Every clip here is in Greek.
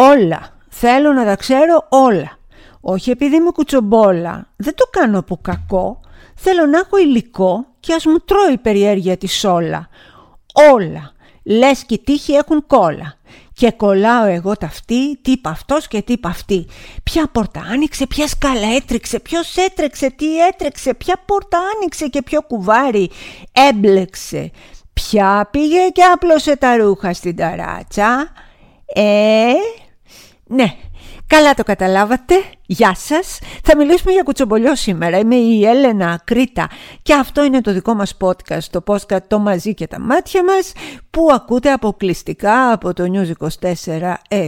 Όλα. Θέλω να τα ξέρω όλα. Όχι επειδή είμαι κουτσομπόλα. Δεν το κάνω από κακό. Θέλω να έχω υλικό και ας μου τρώει η περιέργεια της όλα. Όλα. Λες και οι τύχοι έχουν κόλλα. Και κολλάω εγώ ταυτή, τι είπα αυτός και τι είπα αυτή. Ποια πόρτα άνοιξε, ποια σκάλα έτρεξε, ποιος έτρεξε, τι έτρεξε, ποια πόρτα άνοιξε και ποιο κουβάρι έμπλεξε. Ποια πήγε και άπλωσε τα ρούχα στην ταράτσα. Ε, ναι, καλά το καταλάβατε. Γεια σας. Θα μιλήσουμε για κουτσομπολιό σήμερα. Είμαι η Έλενα Κρήτα και αυτό είναι το δικό μας podcast, το podcast το μαζί και τα μάτια μας που ακούτε αποκλειστικά από το News 24 7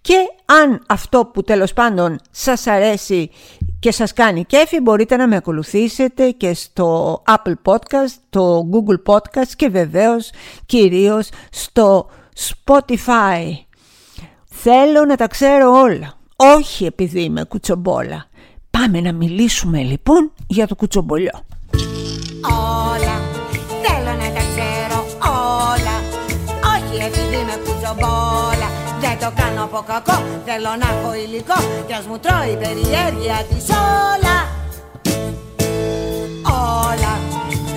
και αν αυτό που τέλος πάντων σας αρέσει και σας κάνει κέφι μπορείτε να με ακολουθήσετε και στο Apple Podcast, το Google Podcast και βεβαίως κυρίως στο Spotify. Θέλω να τα ξέρω όλα. Όχι επειδή είμαι κουτσομπόλα. Πάμε να μιλήσουμε λοιπόν για το κουτσομπολιό. Όλα, θέλω να τα ξέρω όλα. Όχι επειδή είμαι κουτσομπόλα. Δεν το κάνω από κακό. Θέλω να έχω υλικό. Κι ας μου τρώει η περιέργεια της όλα. Όλα.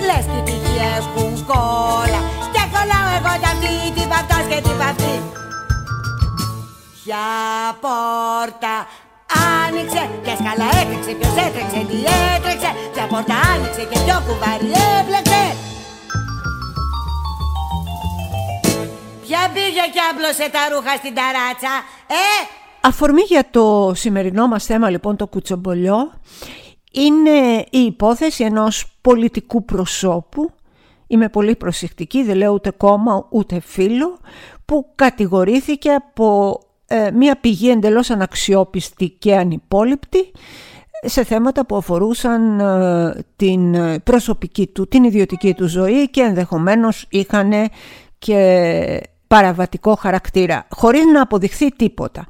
Λες και τύχοι έχουν κόλλα. Και κολλάω εγώ τα αυτή Τι αυτός και τι αυτή Ποια πόρτα άνοιξε και σκαλά έτρεξε Ποιος έτρεξε, τι έτρεξε. Ποια πόρτα άνοιξε και ποιο κουβάρι έπλεξε Ποια πήγε και άμπλωσε τα ρούχα στην ταράτσα Ε, Αφορμή για το σημερινό μας θέμα λοιπόν το κουτσομπολιό είναι η υπόθεση ενός πολιτικού προσώπου. Είμαι πολύ προσεκτική, δεν λέω ούτε κόμμα ούτε φίλο που κατηγορήθηκε από ε, μια πηγή εντελώς αναξιόπιστη και ανυπόληπτη σε θέματα που αφορούσαν ε, την προσωπική του, την ιδιωτική του ζωή και ενδεχομένως είχαν και παραβατικό χαρακτήρα, χωρίς να αποδειχθεί τίποτα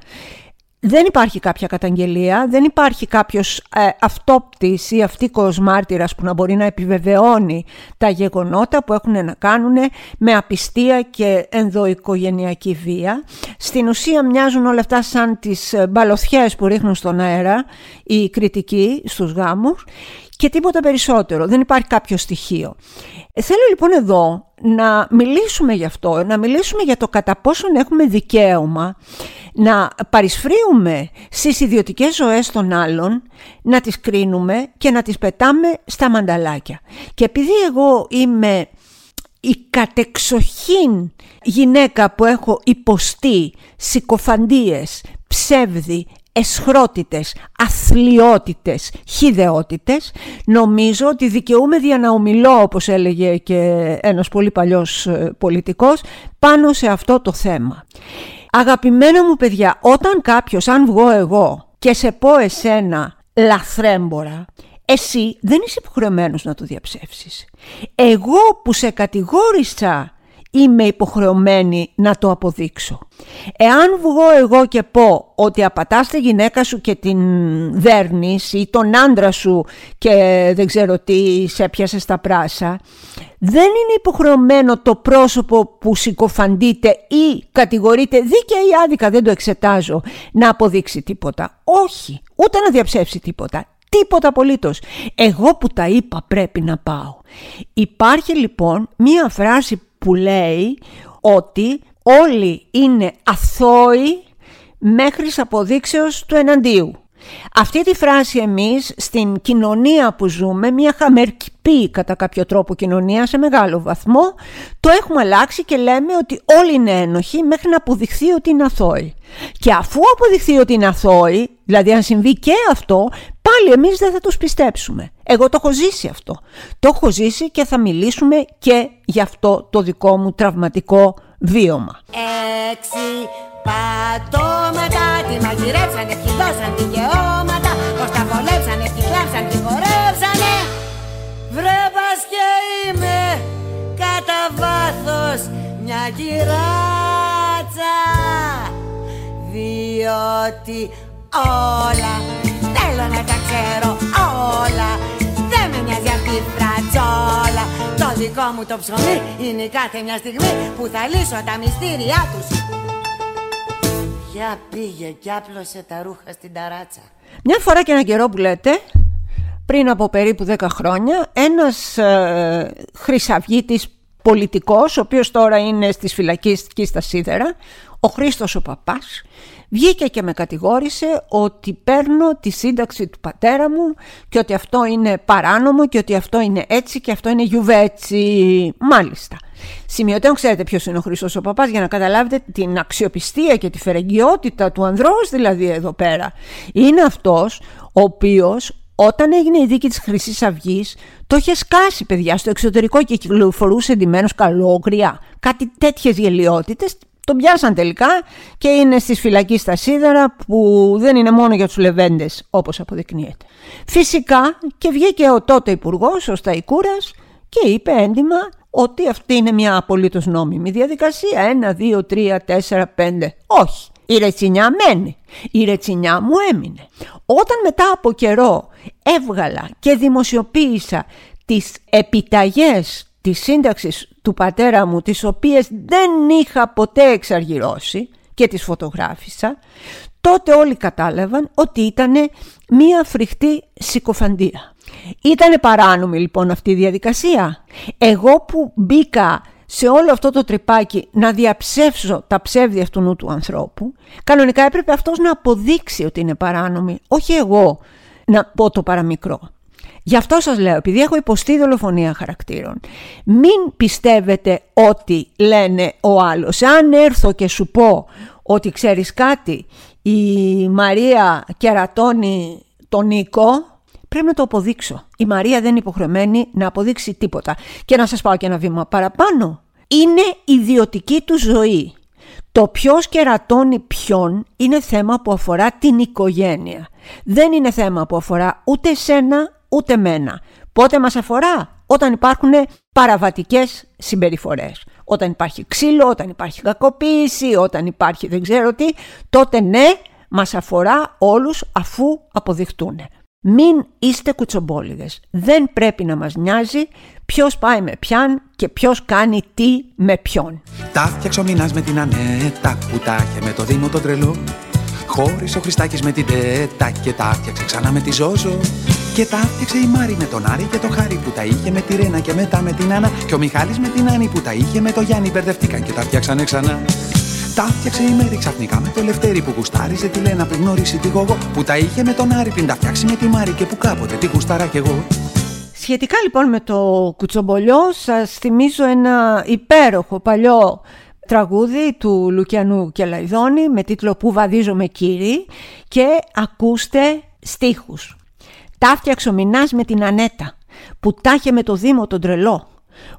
δεν υπάρχει κάποια καταγγελία, δεν υπάρχει κάποιος ε, αυτόπτης ή αυτίκος μάρτυρας που να μπορεί να επιβεβαιώνει τα γεγονότα που έχουν να κάνουν με απιστία και ενδοοικογενειακή βία. Στην ουσία μοιάζουν όλα αυτά σαν τις ε, μπαλωθιές που ρίχνουν στον αέρα οι κριτικοί στους γάμους και τίποτα περισσότερο. Δεν υπάρχει κάποιο στοιχείο. Ε, θέλω λοιπόν εδώ να μιλήσουμε γι' αυτό, να μιλήσουμε για το κατά πόσον έχουμε δικαίωμα να παρισφρίουμε στις ιδιωτικές ζωές των άλλων, να τις κρίνουμε και να τις πετάμε στα μανταλάκια. Και επειδή εγώ είμαι η κατεξοχήν γυναίκα που έχω υποστεί συκοφαντίες, ψεύδι, εσχρότητες, αθλιότητες, χιδεότητες, νομίζω ότι δικαιούμαι δια να ομιλώ, όπως έλεγε και ένας πολύ παλιός ε, πολιτικός, πάνω σε αυτό το θέμα. Αγαπημένα μου παιδιά, όταν κάποιος, αν βγω εγώ και σε πω εσένα λαθρέμπορα, εσύ δεν είσαι υποχρεωμένος να το διαψεύσεις. Εγώ που σε κατηγόρησα είμαι υποχρεωμένη να το αποδείξω. Εάν βγω εγώ και πω ότι απατάς τη γυναίκα σου και την δέρνεις ή τον άντρα σου και δεν ξέρω τι σε πιάσε στα πράσα, δεν είναι υποχρεωμένο το πρόσωπο που συκοφαντείτε ή κατηγορείτε δίκαια ή άδικα, δεν το εξετάζω, να αποδείξει τίποτα. Όχι, ούτε να διαψεύσει τίποτα. Τίποτα απολύτως. Εγώ που τα είπα πρέπει να πάω. Υπάρχει λοιπόν μία φράση που λέει ότι όλοι είναι αθώοι μέχρι αποδείξεως του εναντίου. Αυτή τη φράση εμείς στην κοινωνία που ζούμε, μια χαμερκυπή κατά κάποιο τρόπο κοινωνία σε μεγάλο βαθμό, το έχουμε αλλάξει και λέμε ότι όλοι είναι ένοχοι μέχρι να αποδειχθεί ότι είναι αθώοι. Και αφού αποδειχθεί ότι είναι αθώοι, δηλαδή αν συμβεί και αυτό, πάλι εμείς δεν θα τους πιστέψουμε. Εγώ το έχω ζήσει αυτό. Το έχω ζήσει και θα μιλήσουμε και γι' αυτό το δικό μου τραυματικό βίωμα. έξι πατώματα Τη μαγειρέψανε, τη δώσαν δικαιώματα Πως τα βολέψανε, τη κλάψαν, τη χορέψανε Βρε πας και είμαι κατά βάθος μια κυράτσα Διότι όλα θέλω να τα ξέρω όλα. Δεν με νοιάζει αυτή η φρατζόλα. Το δικό μου το ψωμί είναι κάθε μια στιγμή που θα λύσω τα μυστήριά τους. Βαθιά πήγε και άπλωσε τα ρούχα στην ταράτσα. Μια φορά και ένα καιρό που λέτε, πριν από περίπου 10 χρόνια, ένας ε, χρυσαυγίτης πολιτικός, ο οποίος τώρα είναι στις φυλακές και στα σίδερα, ο Χρήστος ο Παπάς, βγήκε και με κατηγόρησε ότι παίρνω τη σύνταξη του πατέρα μου και ότι αυτό είναι παράνομο και ότι αυτό είναι έτσι και αυτό είναι γιουβέτσι. Μάλιστα. Σημειωτέων ξέρετε ποιος είναι ο Χρήστος ο Παπάς για να καταλάβετε την αξιοπιστία και τη φερεγγιότητα του ανδρός δηλαδή εδώ πέρα. Είναι αυτός ο οποίος όταν έγινε η δίκη της χρυσής αυγής, το είχε σκάσει παιδιά στο εξωτερικό και κυκλοφορούσε εντυμένος καλόγρια. Κάτι τέτοιες γελιότητες τον πιάσαν τελικά και είναι στις φυλακή στα σίδερα που δεν είναι μόνο για τους λεβέντες όπως αποδεικνύεται. Φυσικά και βγήκε ο τότε υπουργός, ο Σταϊκούρας και είπε έντιμα ότι αυτή είναι μια απολύτως νόμιμη διαδικασία. Ένα, δύο, τρία, τέσσερα, πέντε. Όχι. Η ρετσινιά μένει. Η ρετσινιά μου έμεινε. Όταν μετά από καιρό έβγαλα και δημοσιοποίησα τις επιταγές της σύνταξης του πατέρα μου, τις οποίες δεν είχα ποτέ εξαργυρώσει και τις φωτογράφησα, τότε όλοι κατάλαβαν ότι ήταν μία φρικτή συκοφαντία. Ήτανε παράνομη λοιπόν αυτή η διαδικασία. Εγώ που μπήκα σε όλο αυτό το τρυπάκι να διαψεύσω τα ψεύδια αυτού του ανθρώπου, κανονικά έπρεπε αυτός να αποδείξει ότι είναι παράνομη, όχι εγώ να πω το παραμικρό. Γι' αυτό σας λέω, επειδή έχω υποστεί δολοφονία χαρακτήρων, μην πιστεύετε ότι λένε ο άλλος. Αν έρθω και σου πω ότι ξέρεις κάτι, η Μαρία κερατώνει τον Νίκο, πρέπει να το αποδείξω. Η Μαρία δεν είναι υποχρεωμένη να αποδείξει τίποτα. Και να σας πάω και ένα βήμα παραπάνω. Είναι ιδιωτική του ζωή. Το ποιος κερατώνει ποιον είναι θέμα που αφορά την οικογένεια. Δεν είναι θέμα που αφορά ούτε σένα ούτε μένα. Πότε μας αφορά; Όταν υπάρχουν παραβατικές συμπεριφορές. Όταν υπάρχει ξύλο, όταν υπάρχει κακοποίηση, όταν υπάρχει δεν ξέρω τι, τότε ναι, μας αφορά όλους αφού αποδειχτούν. Μην είστε κουτσομπόλιδες. Δεν πρέπει να μας νοιάζει ποιος πάει με ποιαν και ποιος κάνει τι με ποιον. Τα φτιάξω μηνάς με την Ανέτα που τα είχε με το Δήμο το τρελό. Χώρισε ο Χριστάκης με την Τέτα και τα φτιάξε ξανά με τη Ζώζο. Και τα φτιάξε η Μάρη με τον Άρη και το Χάρη που τα είχε με τη Ρένα και μετά με την Άννα. Και ο Μιχάλης με την Άννη που τα είχε με το Γιάννη μπερδευτήκαν και τα φτιάξανε ξανά. Τα φτιάξε η Μέρη ξαφνικά με το Λευτέρη που γουστάριζε τη Λένα πριν γνωρίσει τη Γογό. Που τα είχε με τον Άρη πριν τα φτιάξει με τη Μάρη και που κάποτε τη γουστάρα κι εγώ. Σχετικά λοιπόν με το κουτσομπολιό σας θυμίζω ένα υπέροχο παλιό τραγούδι του Λουκιανού Κελαϊδόνη με τίτλο «Που βαδίζομαι κύριοι» και ακούστε στίχους. Τα φτιάξε ο Μινάς με την Ανέτα που τα είχε με το Δήμο τον τρελό.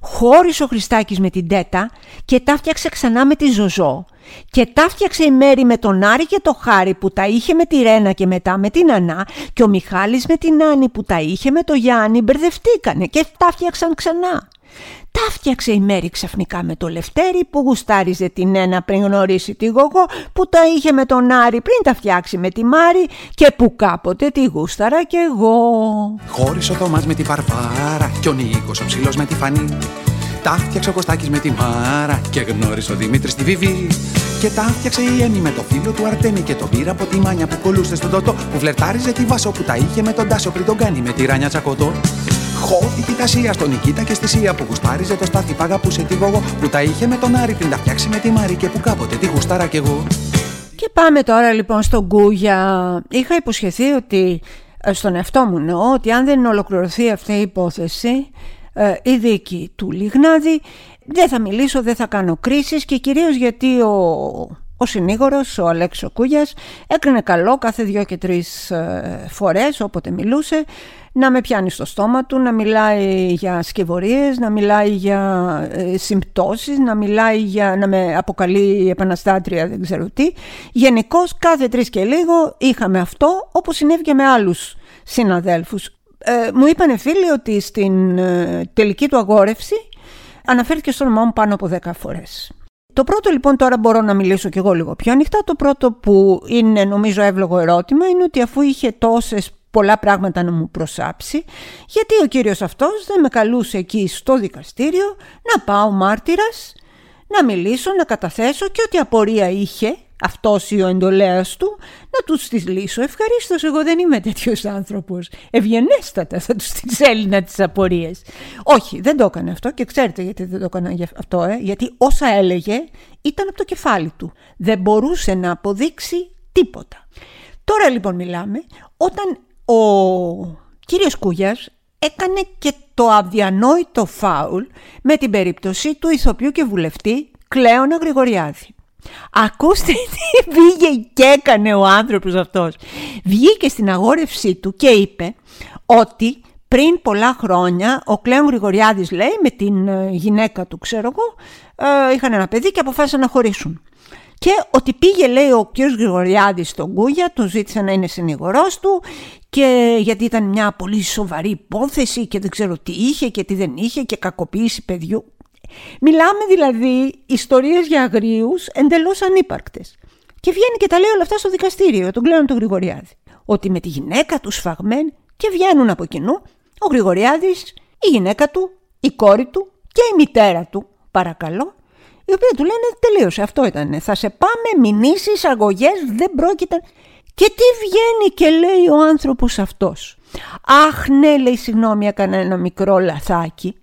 Χώρισε ο Χριστάκης με την Τέτα και τα φτιάξε ξανά με τη Ζωζό. Και τα φτιάξε η Μέρη με τον Άρη και το Χάρη που τα είχε με τη Ρένα και μετά με την Ανά και ο Μιχάλης με την Άννη που τα είχε με το Γιάννη μπερδευτήκανε και τα φτιάξαν ξανά. Τα φτιάξε η Μέρη ξαφνικά με το Λευτέρη που γουστάριζε την ένα πριν γνωρίσει τη Γογό που τα είχε με τον Άρη πριν τα φτιάξει με τη Μάρη και που κάποτε τη γούσταρα κι εγώ. Χώρισε ο Θωμάς με την Παρπάρα και ο Νίκος ο ψηλός με τη Φανή. Τα φτιάξε ο Κωστάκης με τη Μάρα και γνώρισε ο Δημήτρης τη Βιβί. Και τα φτιάξε η Έμι με το φίλο του Αρτέμι και τον πήρα από τη Μάνια που κολούσε στον Τότο που φλερτάριζε τη Βάσο που τα είχε με τον Τάσο πριν τον κάνει με τη Ράνια Τσακωτό. Χώθηκε η Σία στον Νικήτα και στη Σία που γουστάριζε το στάθι που αγαπούσε τη Γογό που τα είχε με τον Άρη πριν τα φτιάξει με τη Μάρη και που κάποτε τη γουστάρα κι εγώ. Και πάμε τώρα λοιπόν στον Γκούγια. Είχα υποσχεθεί ότι ε, στον εαυτό μου εννοώ ότι αν δεν ολοκληρωθεί αυτή η υπόθεση ε, η δίκη του Λιγνάδη δεν θα μιλήσω, δεν θα κάνω κρίσεις και κυρίως γιατί ο, ο συνήγορος, ο Αλέξο Κούγιας έκρινε καλό κάθε δυο και τρεις ε, φορές όποτε μιλούσε να με πιάνει στο στόμα του, να μιλάει για σκευωρίες, να μιλάει για ε, συμπτώσεις, να μιλάει για να με αποκαλεί επαναστάτρια δεν ξέρω τι. Γενικώς κάθε τρεις και λίγο είχαμε αυτό όπως συνέβη και με άλλους συναδέλφους. Ε, μου είπανε φίλοι ότι στην ε, τελική του αγόρευση αναφέρθηκε στο όνομά μου πάνω από 10 φορές. Το πρώτο λοιπόν τώρα μπορώ να μιλήσω κι εγώ λίγο πιο ανοιχτά. Το πρώτο που είναι νομίζω εύλογο ερώτημα είναι ότι αφού είχε τόσες πολλά πράγματα να μου προσάψει, γιατί ο κύριος αυτός δεν με καλούσε εκεί στο δικαστήριο να πάω μάρτυρας, να μιλήσω, να καταθέσω και ό,τι απορία είχε, αυτός ή ο εντολέας του, να τους τις λύσω. Ευχαρίστως, εγώ δεν είμαι τέτοιος άνθρωπος. Ευγενέστατα θα τους τις έλυνα τις απορίες. Όχι, δεν το έκανε αυτό και ξέρετε γιατί δεν το έκανε αυτό, ε; γιατί όσα έλεγε ήταν από το κεφάλι του. Δεν μπορούσε να αποδείξει τίποτα. Τώρα λοιπόν μιλάμε όταν ο κύριος Κούγιας έκανε και το αδιανόητο φάουλ με την περίπτωση του ηθοποιού και βουλευτή Κλέωνα Γρηγοριάδη. Ακούστε τι πήγε και έκανε ο άνθρωπος αυτός. Βγήκε στην αγόρευσή του και είπε ότι πριν πολλά χρόνια ο Κλέον Γρηγοριάδης λέει με την ε, γυναίκα του ξέρω εγώ ε, είχαν ένα παιδί και αποφάσισαν να χωρίσουν. Και ότι πήγε λέει ο κ. Γρηγοριάδης στον Κούγια, τον ζήτησε να είναι συνηγορός του και γιατί ήταν μια πολύ σοβαρή υπόθεση και δεν ξέρω τι είχε και τι δεν είχε και κακοποίηση παιδιού. Μιλάμε δηλαδή ιστορίες για αγρίους εντελώς ανύπαρκτες. Και βγαίνει και τα λέει όλα αυτά στο δικαστήριο, τον κλαίνουν τον Γρηγοριάδη. Ότι με τη γυναίκα του σφαγμένη και βγαίνουν από κοινού ο Γρηγοριάδης, η γυναίκα του, η κόρη του και η μητέρα του, παρακαλώ, η οποία του λένε τελείωσε, αυτό ήταν. Θα σε πάμε, μηνύσεις, αγωγές, δεν πρόκειται. Και τι βγαίνει και λέει ο άνθρωπος αυτός. Αχ ναι λέει συγγνώμη έκανα ένα μικρό λαθάκι.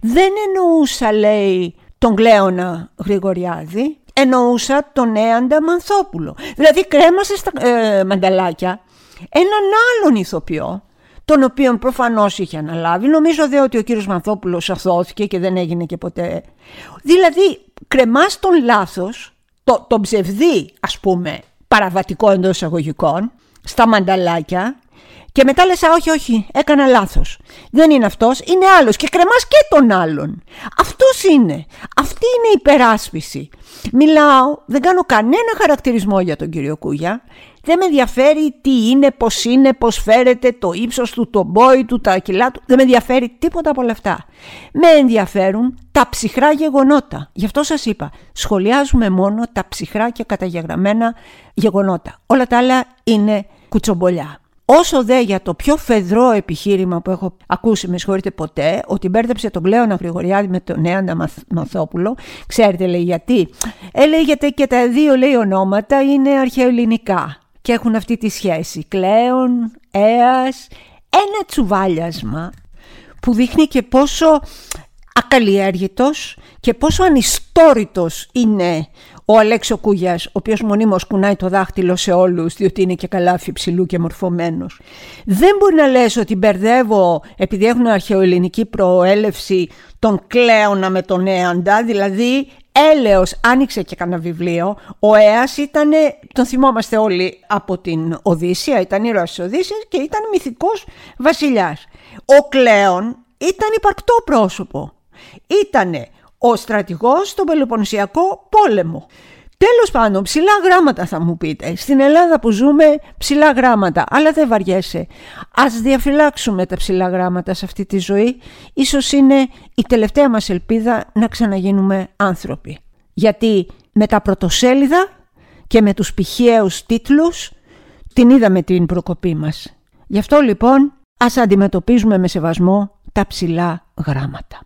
Δεν εννοούσα λέει τον Κλέωνα Γρηγοριάδη, εννοούσα τον Έαντα Μανθόπουλο. Δηλαδή κρέμασε στα ε, μανταλάκια έναν άλλον ηθοποιό, τον οποίον προφανώς είχε αναλάβει. Νομίζω δε ότι ο κύριος Μανθόπουλος αθώθηκε και δεν έγινε και ποτέ. Δηλαδή κρεμάς τον λάθος, το, τον ψευδή ας πούμε παραβατικό εντός εισαγωγικών, στα μανταλάκια και μετά λες «Α, όχι, όχι, έκανα λάθος. Δεν είναι αυτός, είναι άλλος και κρεμάς και τον άλλον. Αυτός είναι. Αυτή είναι η υπεράσπιση. Μιλάω, δεν κάνω κανένα χαρακτηρισμό για τον κύριο Κούγια. Δεν με ενδιαφέρει τι είναι, πώς είναι, πώς φέρεται, το ύψος του, το μπόι του, τα κιλά του. Δεν με ενδιαφέρει τίποτα από όλα αυτά. Με ενδιαφέρουν τα ψυχρά γεγονότα. Γι' αυτό σας είπα, σχολιάζουμε μόνο τα ψυχρά και καταγεγραμμένα γεγονότα. Όλα τα άλλα είναι κουτσομπολιά. Όσο δε για το πιο φεδρό επιχείρημα που έχω ακούσει, με συγχωρείτε ποτέ, ότι μπέρδεψε τον Κλέωνα Γρηγοριάδη με τον Νέαντα Μαθόπουλο, ξέρετε λέει γιατί. Ε, γιατί και τα δύο λέει ονόματα είναι αρχαιοελληνικά και έχουν αυτή τη σχέση. Κλέον, Έας, ένα τσουβάλιασμα που δείχνει και πόσο ακαλλιέργητος και πόσο ανιστόρητος είναι ο Αλέξο Κούγιας, ο οποίος μονίμως κουνάει το δάχτυλο σε όλους, διότι είναι και καλάφι ψηλού και μορφωμένος. Δεν μπορεί να λες ότι μπερδεύω, επειδή έχουν αρχαιοελληνική προέλευση, τον Κλέωνα με τον Έαντα, δηλαδή έλεος άνοιξε και κανένα βιβλίο. Ο Έας ήταν, τον θυμόμαστε όλοι από την Οδύσσια, ήταν ήρωας της Οδύσσιας και ήταν μυθικός βασιλιάς. Ο Κλέον ήταν υπαρκτό πρόσωπο. Ήτανε ο στρατηγός στον Πελοποννησιακό πόλεμο. Τέλος πάντων, ψηλά γράμματα θα μου πείτε. Στην Ελλάδα που ζούμε, ψηλά γράμματα, αλλά δεν βαριέσαι. Ας διαφυλάξουμε τα ψηλά γράμματα σε αυτή τη ζωή. Ίσως είναι η τελευταία μας ελπίδα να ξαναγίνουμε άνθρωποι. Γιατί με τα πρωτοσέλιδα και με τους πηχαίους τίτλους την είδαμε την προκοπή μας. Γι' αυτό λοιπόν ας αντιμετωπίζουμε με σεβασμό τα ψηλά γράμματα.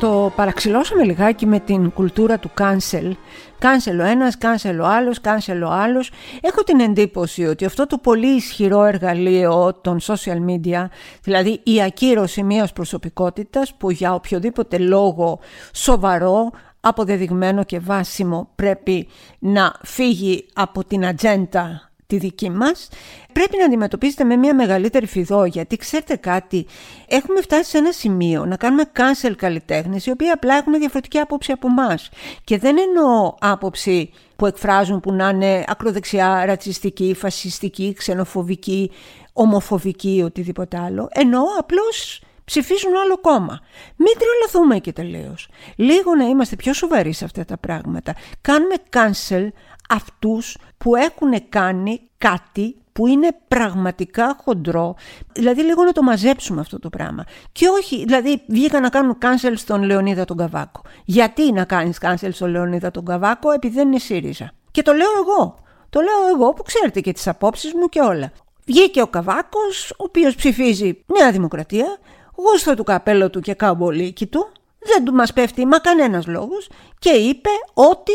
Το παραξηλώσαμε λιγάκι με την κουλτούρα του cancel. Cancel ο ένας, cancel ο άλλος, cancel ο άλλος. Έχω την εντύπωση ότι αυτό το πολύ ισχυρό εργαλείο των social media, δηλαδή η ακύρωση μιας προσωπικότητας που για οποιοδήποτε λόγο σοβαρό, αποδεδειγμένο και βάσιμο πρέπει να φύγει από την ατζέντα τη δική μας, πρέπει να αντιμετωπίσετε με μια μεγαλύτερη φιδό, γιατί ξέρετε κάτι, έχουμε φτάσει σε ένα σημείο να κάνουμε cancel καλλιτέχνες, οι οποίοι απλά έχουν διαφορετική άποψη από εμάς. Και δεν εννοώ άποψη που εκφράζουν που να είναι ακροδεξιά, ρατσιστική, φασιστική, ξενοφοβική, ομοφοβική ή οτιδήποτε άλλο. Εννοώ απλώς ψηφίζουν άλλο κόμμα. Μην τρελαθούμε και τελείως. Λίγο να είμαστε πιο σοβαροί σε αυτά τα πράγματα. Κάνουμε cancel αυτούς που έχουν κάνει κάτι που είναι πραγματικά χοντρό. Δηλαδή λίγο να το μαζέψουμε αυτό το πράγμα. Και όχι, δηλαδή βγήκαν να κάνουν cancel στον Λεωνίδα τον Καβάκο. Γιατί να κάνεις cancel στον Λεωνίδα τον Καβάκο επειδή δεν είναι ΣΥΡΙΖΑ; Και το λέω εγώ. Το λέω εγώ που ξέρετε και τις απόψεις μου και όλα. Βγήκε ο Καβάκος, ο οποίος ψηφίζει Νέα Δημοκρατία, γούστο του καπέλο του και καμπολίκι του, δεν του μας πέφτει μα κανένας λόγος και είπε ότι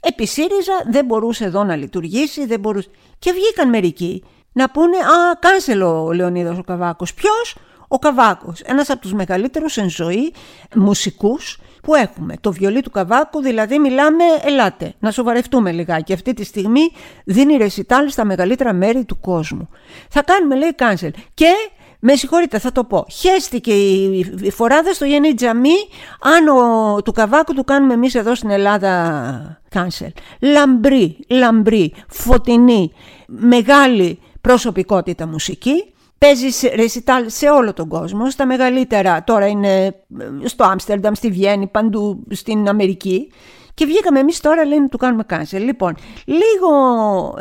επί ΣΥΡΙΖΑ δεν μπορούσε εδώ να λειτουργήσει, δεν μπορούσε... Και βγήκαν μερικοί να πούνε «Α, κάνσελο ο Λεωνίδας ο Καβάκος». Ποιος; Ο Καβάκος, ένας από τους μεγαλύτερους εν ζωή μουσικούς που έχουμε. Το βιολί του Καβάκου, δηλαδή μιλάμε, ελάτε, να σοβαρευτούμε λιγάκι. Αυτή τη στιγμή δίνει ρεσιτάλ στα μεγαλύτερα μέρη του κόσμου. Θα κάνουμε, λέει, κάνσελ. Και με συγχωρείτε, θα το πω. Χέστηκε η φοράδα στο Γέννη Τζαμί αν ο, του Καβάκου του κάνουμε εμείς εδώ στην Ελλάδα κάνσελ. Λαμπρή, λαμπρή, φωτεινή, μεγάλη προσωπικότητα μουσική. Παίζει ρεσιτάλ σε όλο τον κόσμο, στα μεγαλύτερα. Τώρα είναι στο Άμστερνταμ, στη Βιέννη, παντού στην Αμερική. Και βγήκαμε εμείς τώρα λένε να του κάνουμε cancel. Λοιπόν, λίγο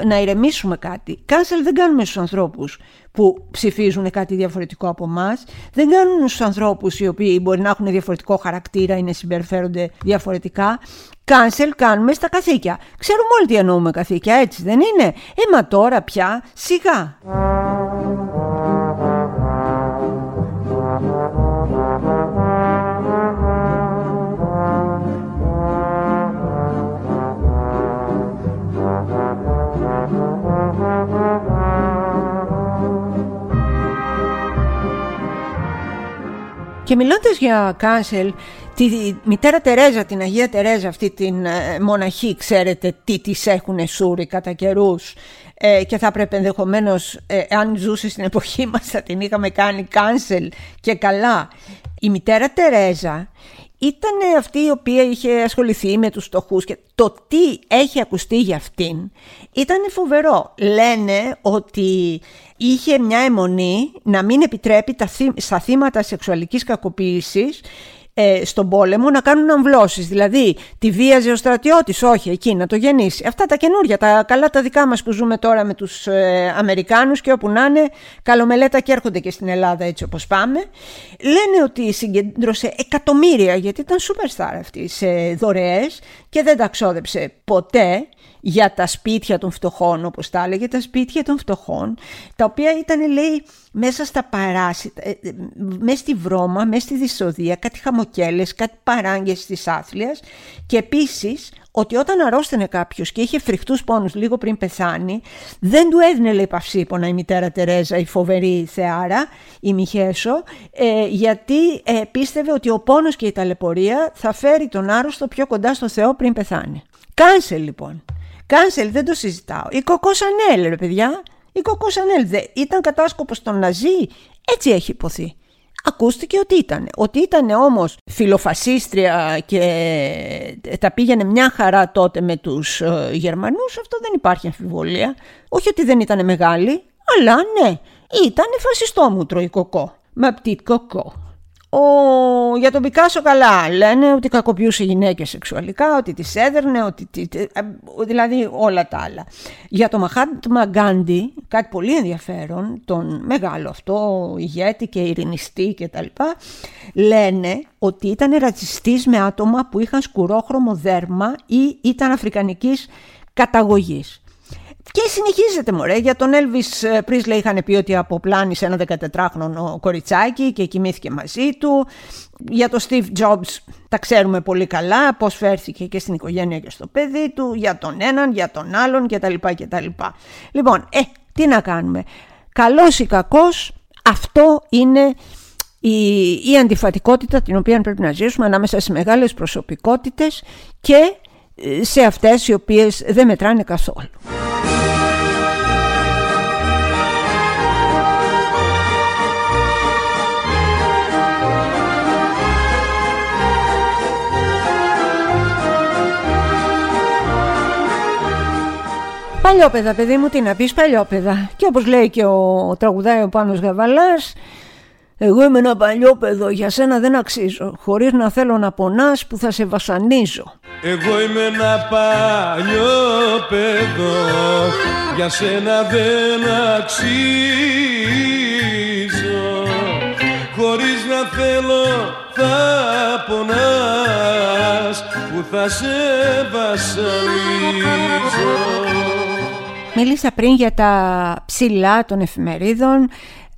να ηρεμήσουμε κάτι. Cancel δεν κάνουμε στους ανθρώπους που ψηφίζουν κάτι διαφορετικό από εμάς. Δεν κάνουν στους ανθρώπους οι οποίοι μπορεί να έχουν διαφορετικό χαρακτήρα ή να συμπεριφέρονται διαφορετικά. Cancel κάνουμε στα καθήκια. Ξέρουμε όλοι τι εννοούμε καθήκια, έτσι δεν είναι; Ε, μα τώρα πια σιγά. Και μιλώντας για Κάνσελ, τη μητέρα Τερέζα, την Αγία Τερέζα, αυτή την ε, μοναχή, ξέρετε τι της έχουν σούρει κατά καιρούς. Ε, και θα έπρεπε ενδεχομένως, ε, αν ζούσε στην εποχή μας, θα την είχαμε κάνει Κάνσελ και καλά. Η μητέρα Τερέζα ήταν αυτή η οποία είχε ασχοληθεί με τους στοχούς και το τι έχει ακουστεί για αυτήν ήταν φοβερό. Λένε ότι είχε μια αιμονή να μην επιτρέπει τα στα θύματα σεξουαλικής κακοποίησης ε, στον πόλεμο να κάνουν αμβλώσεις. Δηλαδή, τη βίαζε ο στρατιώτης, όχι εκεί, να το γεννήσει. Αυτά τα καινούργια, τα καλά τα δικά μας που ζούμε τώρα με τους ε, Αμερικάνους και όπου να είναι, καλομελέτα και έρχονται και στην Ελλάδα έτσι όπως πάμε. Λένε ότι συγκέντρωσε εκατομμύρια, γιατί ήταν superstar αυτή, σε δωρεές και δεν τα ξόδεψε ποτέ για τα σπίτια των φτωχών, όπως τα έλεγε, τα σπίτια των φτωχών, τα οποία ήταν, λέει, μέσα στα παράσιτα, ε, ε, μέσα στη βρώμα, μέσα στη δυσοδεία, κάτι χαμοκέλες, κάτι παράγγες της άθλιας και επίσης ότι όταν αρρώστενε κάποιος και είχε φρικτούς πόνους λίγο πριν πεθάνει, δεν του έδινε λέει παυσίπονα η μητέρα Τερέζα, η φοβερή θεάρα, η Μιχέσο, ε, γιατί ε, πίστευε ότι ο πόνος και η ταλαιπωρία θα φέρει τον άρρωστο πιο κοντά στο Θεό πριν πεθάνει. Κάνσε λοιπόν. Κάνσελ, δεν το συζητάω. Η Κοκό Σανέλ, ρε παιδιά. Η Κοκό Σανέλ ήταν κατάσκοπος των Ναζί. Έτσι έχει υποθεί. Ακούστηκε ότι ήταν. Ότι ήταν όμως φιλοφασίστρια και τα πήγαινε μια χαρά τότε με τους ε, Γερμανούς, αυτό δεν υπάρχει αμφιβολία. Όχι ότι δεν ήταν μεγάλη, αλλά ναι, ήταν φασιστόμουτρο η Κοκό. Με πτήτ Κοκό. Ο... Για τον Πικάσο καλά λένε ότι κακοποιούσε γυναίκες σεξουαλικά, ότι τις έδερνε, ότι... Ε, δηλαδή όλα τα άλλα. Για τον Μαχάτμα Γκάντι, κάτι πολύ ενδιαφέρον, τον μεγάλο αυτό ηγέτη και ειρηνιστή και τα λοιπά, λένε ότι ήταν ρατσιστής με άτομα που είχαν σκουρόχρωμο δέρμα ή ήταν αφρικανικής καταγωγής. Και συνεχίζεται μωρέ, για τον Elvis Presley είχαν πει ότι αποπλάνησε ένα 14χρονο κοριτσάκι και κοιμήθηκε μαζί του. Για τον Steve Jobs τα ξέρουμε πολύ καλά, πώς φέρθηκε και στην οικογένεια και στο παιδί του, για τον έναν, για τον άλλον κτλ. κτλ. Λοιπόν, ε, τι να κάνουμε. Καλός ή κακός, αυτό είναι η, η αντιφατικότητα την οποία πρέπει να ζήσουμε ανάμεσα σε μεγάλες προσωπικότητες και ε, σε αυτές οι οποίες δεν μετράνε καθόλου. Παλιόπαιδα, παιδί μου, τι να πεις, παλιόπαιδα. Και όπως λέει και ο, τραγουδάει ο Πάνος Γαβαλάς, εγώ είμαι ένα παλιόπαιδο, για σένα δεν αξίζω, χωρίς να θέλω να πονάς που θα σε βασανίζω. Εγώ είμαι ένα παλιόπαιδο, για σένα δεν αξίζω χωρίς να θέλω θα πονάς που θα σε βασανίζω Μίλησα πριν για τα ψηλά των εφημερίδων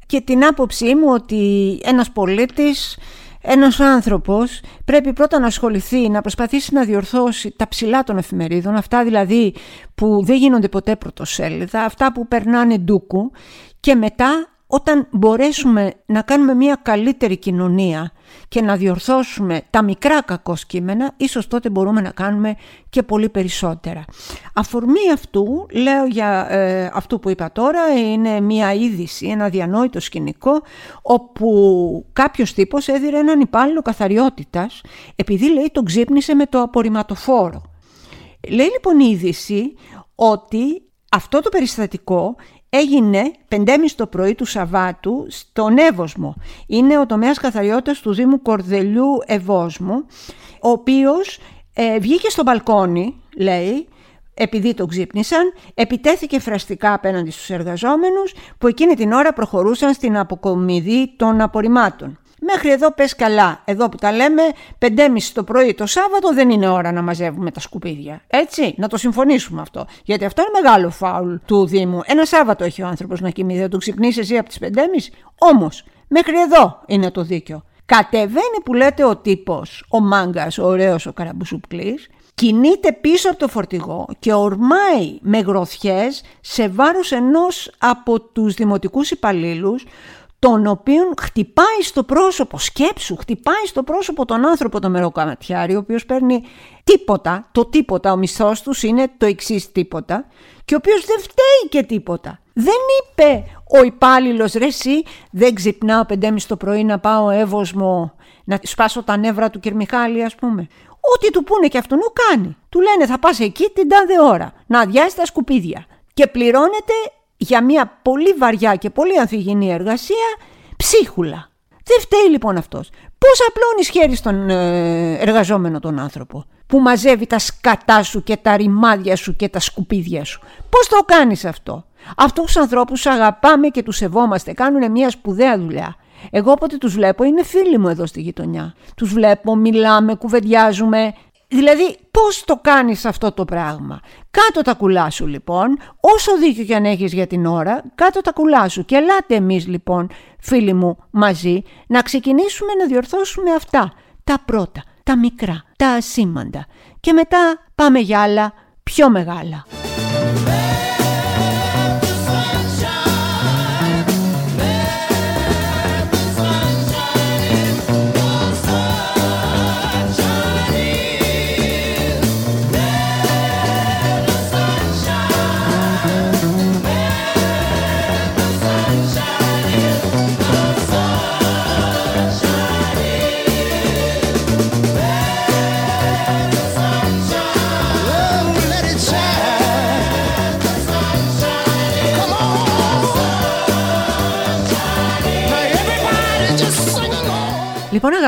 και την άποψή μου ότι ένας πολίτης ένας άνθρωπος πρέπει πρώτα να ασχοληθεί, να προσπαθήσει να διορθώσει τα ψηλά των εφημερίδων, αυτά δηλαδή που δεν γίνονται ποτέ πρωτοσέλιδα, αυτά που περνάνε ντούκου και μετά όταν μπορέσουμε να κάνουμε μια καλύτερη κοινωνία και να διορθώσουμε τα μικρά κακό κείμενα, ίσως τότε μπορούμε να κάνουμε και πολύ περισσότερα. Αφορμή αυτού, λέω για ε, αυτό που είπα τώρα, είναι μια είδηση, ένα διανόητο σκηνικό, όπου κάποιος τύπος έδιρε έναν υπάλληλο καθαριότητας, επειδή λέει τον ξύπνησε με το απορριμματοφόρο. Λέει λοιπόν η είδηση ότι αυτό το περιστατικό έγινε 5.30 το πρωί του Σαββάτου στον Εύωσμο. Είναι ο τομέας καθαριότητας του Δήμου Κορδελιού Ευόσμου, ο οποίος ε, βγήκε στο μπαλκόνι, λέει, επειδή τον ξύπνησαν, επιτέθηκε φραστικά απέναντι στους εργαζόμενους που εκείνη την ώρα προχωρούσαν στην αποκομιδή των απορριμμάτων. Μέχρι εδώ πες καλά. Εδώ που τα λέμε 5.30 το πρωί το Σάββατο δεν είναι ώρα να μαζεύουμε τα σκουπίδια. Έτσι, να το συμφωνήσουμε αυτό. Γιατί αυτό είναι μεγάλο φάουλ του Δήμου. Ένα Σάββατο έχει ο άνθρωπος να κοιμηθεί. Δεν του ξυπνήσει εσύ από τις 5.30. Όμως, μέχρι εδώ είναι το δίκιο. Κατεβαίνει που λέτε ο τύπος, ο μάγκας, ο ωραίος ο καραμπουσουπκλής, κινείται πίσω από το φορτηγό και ορμάει με γροθιές σε βάρος ενός από τους δημοτικούς υπαλλήλους τον οποίον χτυπάει στο πρόσωπο, σκέψου, χτυπάει στο πρόσωπο τον άνθρωπο το μεροκαματιάρι, ο οποίος παίρνει τίποτα, το τίποτα, ο μισθός τους είναι το εξής τίποτα και ο οποίος δεν φταίει και τίποτα. Δεν είπε ο υπάλληλος ρε εσύ δεν ξυπνάω πεντέμις το πρωί να πάω εύωσμο να σπάσω τα νεύρα του Κυρμιχάλη ας πούμε. Ό,τι του πούνε και αυτόν κάνει. Του λένε θα πας εκεί την τάδε ώρα να αδειάσεις τα σκουπίδια και πληρώνεται για μια πολύ βαριά και πολύ ανθυγινή εργασία ψίχουλα. Δεν φταίει λοιπόν αυτός. Πώς απλώνεις χέρι στον ε, εργαζόμενο τον άνθρωπο που μαζεύει τα σκατά σου και τα ρημάδια σου και τα σκουπίδια σου; Πώς το κάνεις αυτό; Αυτούς τους ανθρώπους αγαπάμε και τους σεβόμαστε, κάνουν μια σπουδαία δουλειά. Εγώ όποτε τους βλέπω είναι φίλοι μου εδώ στη γειτονιά. Τους βλέπω, μιλάμε, κουβεντιάζουμε, Δηλαδή πώς το κάνεις αυτό το πράγμα; Κάτω τα κουλά σου λοιπόν, όσο δίκιο και αν έχεις για την ώρα, κάτω τα κουλά σου. Και ελάτε εμείς λοιπόν φίλοι μου μαζί να ξεκινήσουμε να διορθώσουμε αυτά. Τα πρώτα, τα μικρά, τα ασήμαντα. Και μετά πάμε για άλλα πιο μεγάλα.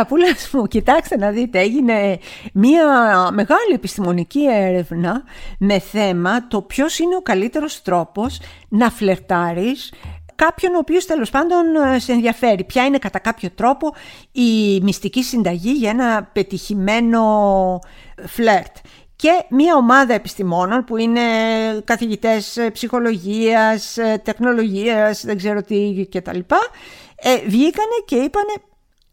Λοιπόν αγαπούλες μου, κοιτάξτε να δείτε, έγινε μια μεγάλη επιστημονική έρευνα με θέμα το ποιος είναι ο καλύτερος τρόπος να φλερτάρεις κάποιον ο οποίος τέλος πάντων σε ενδιαφέρει. Ποια είναι κατά κάποιο τρόπο η μυστική συνταγή για ένα πετυχημένο φλερτ. Και μια ομάδα επιστημόνων που είναι καθηγητές ψυχολογίας, τεχνολογίας, δεν ξέρω τι κτλ. Ε, βγήκανε και είπανε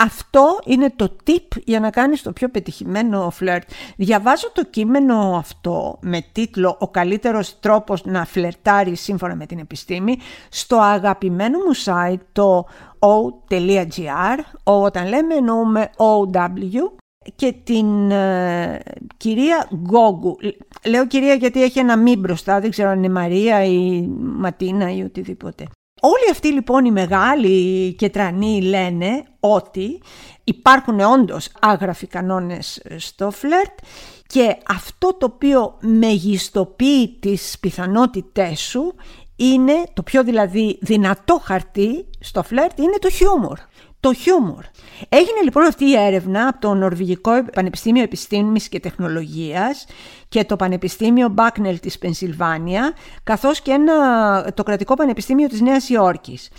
αυτό είναι το tip για να κάνεις το πιο πετυχημένο φλερτ. Διαβάζω το κείμενο αυτό με τίτλο «Ο καλύτερος τρόπος να φλερτάρεις σύμφωνα με την επιστήμη» στο αγαπημένο μου site το o.gr, όταν λέμε εννοούμε OW και την ε, κυρία Γκόγκου. Λέω κυρία γιατί έχει ένα μη μπροστά, δεν ξέρω αν είναι Μαρία ή Ματίνα ή οτιδήποτε. Όλοι αυτοί λοιπόν οι μεγάλοι και τρανοί λένε ότι υπάρχουν όντως άγραφοι κανόνες στο φλερτ και αυτό το οποίο μεγιστοποιεί τις πιθανότητές σου είναι το πιο δηλαδή δυνατό χαρτί στο φλερτ είναι το χιούμορ. Το χιούμορ. Έγινε λοιπόν αυτή η έρευνα από το Νορβηγικό Πανεπιστήμιο Επιστήμης και Τεχνολογίας και το Πανεπιστήμιο Μπάκνελ της Πενσιλβάνια καθώς και ένα, το Κρατικό Πανεπιστήμιο της Νέας Υόρκης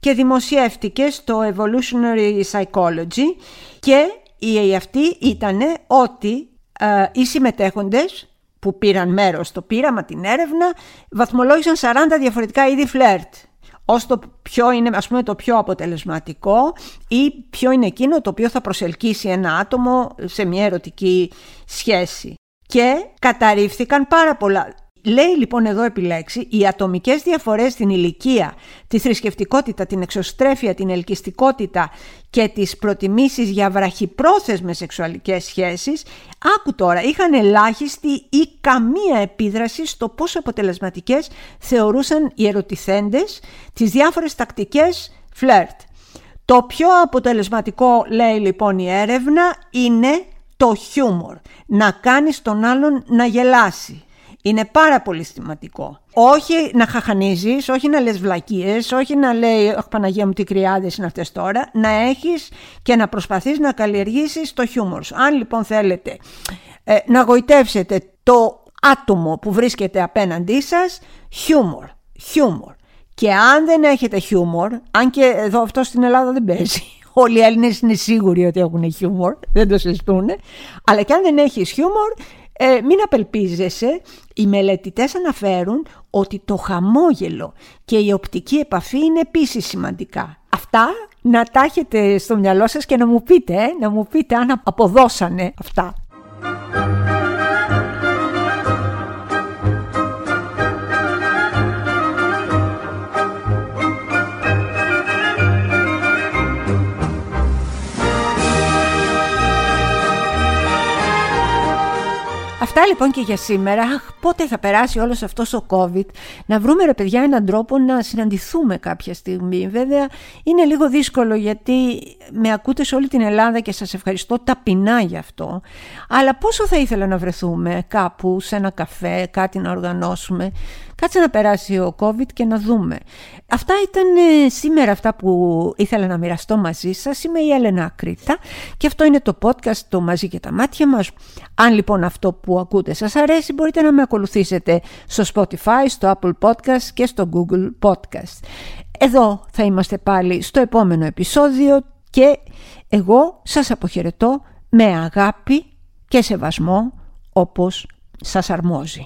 και δημοσιεύτηκε στο Evolutionary Psychology και η αυτή ήταν ότι ε, οι συμμετέχοντες που πήραν μέρος στο πείραμα, την έρευνα, βαθμολόγησαν 40 διαφορετικά είδη φλερτ ως το ποιο είναι ας πούμε το πιο αποτελεσματικό ή ποιο είναι εκείνο το οποίο θα προσελκύσει ένα άτομο σε μια ερωτική σχέση. Και καταρρίφθηκαν πάρα πολλά. Λέει λοιπόν εδώ επιλέξει οι ατομικές διαφορές στην ηλικία, τη θρησκευτικότητα, την εξωστρέφεια, την ελκυστικότητα και τις προτιμήσεις για βραχυπρόθεσμες σεξουαλικές σχέσεις, άκου τώρα, είχαν ελάχιστη ή καμία επίδραση στο πόσο αποτελεσματικές θεωρούσαν οι ερωτηθέντες τις διάφορες τακτικές φλερτ. Το πιο αποτελεσματικό, λέει λοιπόν η έρευνα, είναι το χιούμορ. Να κάνεις τον άλλον να γελάσει. Είναι πάρα πολύ σημαντικό. Όχι να χαχανίζεις, όχι να λες βλακίες, όχι να λέει «Αχ Παναγία μου τι κρυάδες είναι αυτές τώρα», να έχεις και να προσπαθείς να καλλιεργήσεις το χιούμορ σου. Αν λοιπόν θέλετε ε, να γοητεύσετε το άτομο που βρίσκεται απέναντί σας, χιούμορ, χιούμορ. Και αν δεν έχετε χιούμορ, αν και εδώ αυτό στην Ελλάδα δεν παίζει, όλοι οι Έλληνες είναι σίγουροι ότι έχουν χιούμορ, δεν το συζητούν, αλλά και αν δεν έχεις χιούμορ, ε, μην απελπίζεσαι, οι μελετητές αναφέρουν ότι το χαμόγελο και η οπτική επαφή είναι επίσης σημαντικά. Αυτά να τα έχετε στο μυαλό σας και να μου πείτε, ε, να μου πείτε αν αποδώσανε αυτά. Αυτά λοιπόν και για σήμερα. Αχ, πότε θα περάσει όλος αυτός ο COVID. Να βρούμε ρε παιδιά έναν τρόπο να συναντηθούμε κάποια στιγμή. Βέβαια είναι λίγο δύσκολο γιατί με ακούτε σε όλη την Ελλάδα και σας ευχαριστώ ταπεινά γι' αυτό. Αλλά πόσο θα ήθελα να βρεθούμε κάπου σε ένα καφέ, κάτι να οργανώσουμε. Κάτσε να περάσει ο COVID και να δούμε. Αυτά ήταν ε, σήμερα αυτά που ήθελα να μοιραστώ μαζί σας. Είμαι η Έλενα Ακρίτα και αυτό είναι το podcast το «Μαζί και τα μάτια μας». Αν λοιπόν αυτό που ακούτε σας αρέσει μπορείτε να με ακολουθήσετε στο Spotify, στο Apple Podcast και στο Google Podcast. Εδώ θα είμαστε πάλι στο επόμενο επεισόδιο και εγώ σας αποχαιρετώ με αγάπη και σεβασμό όπως σας αρμόζει.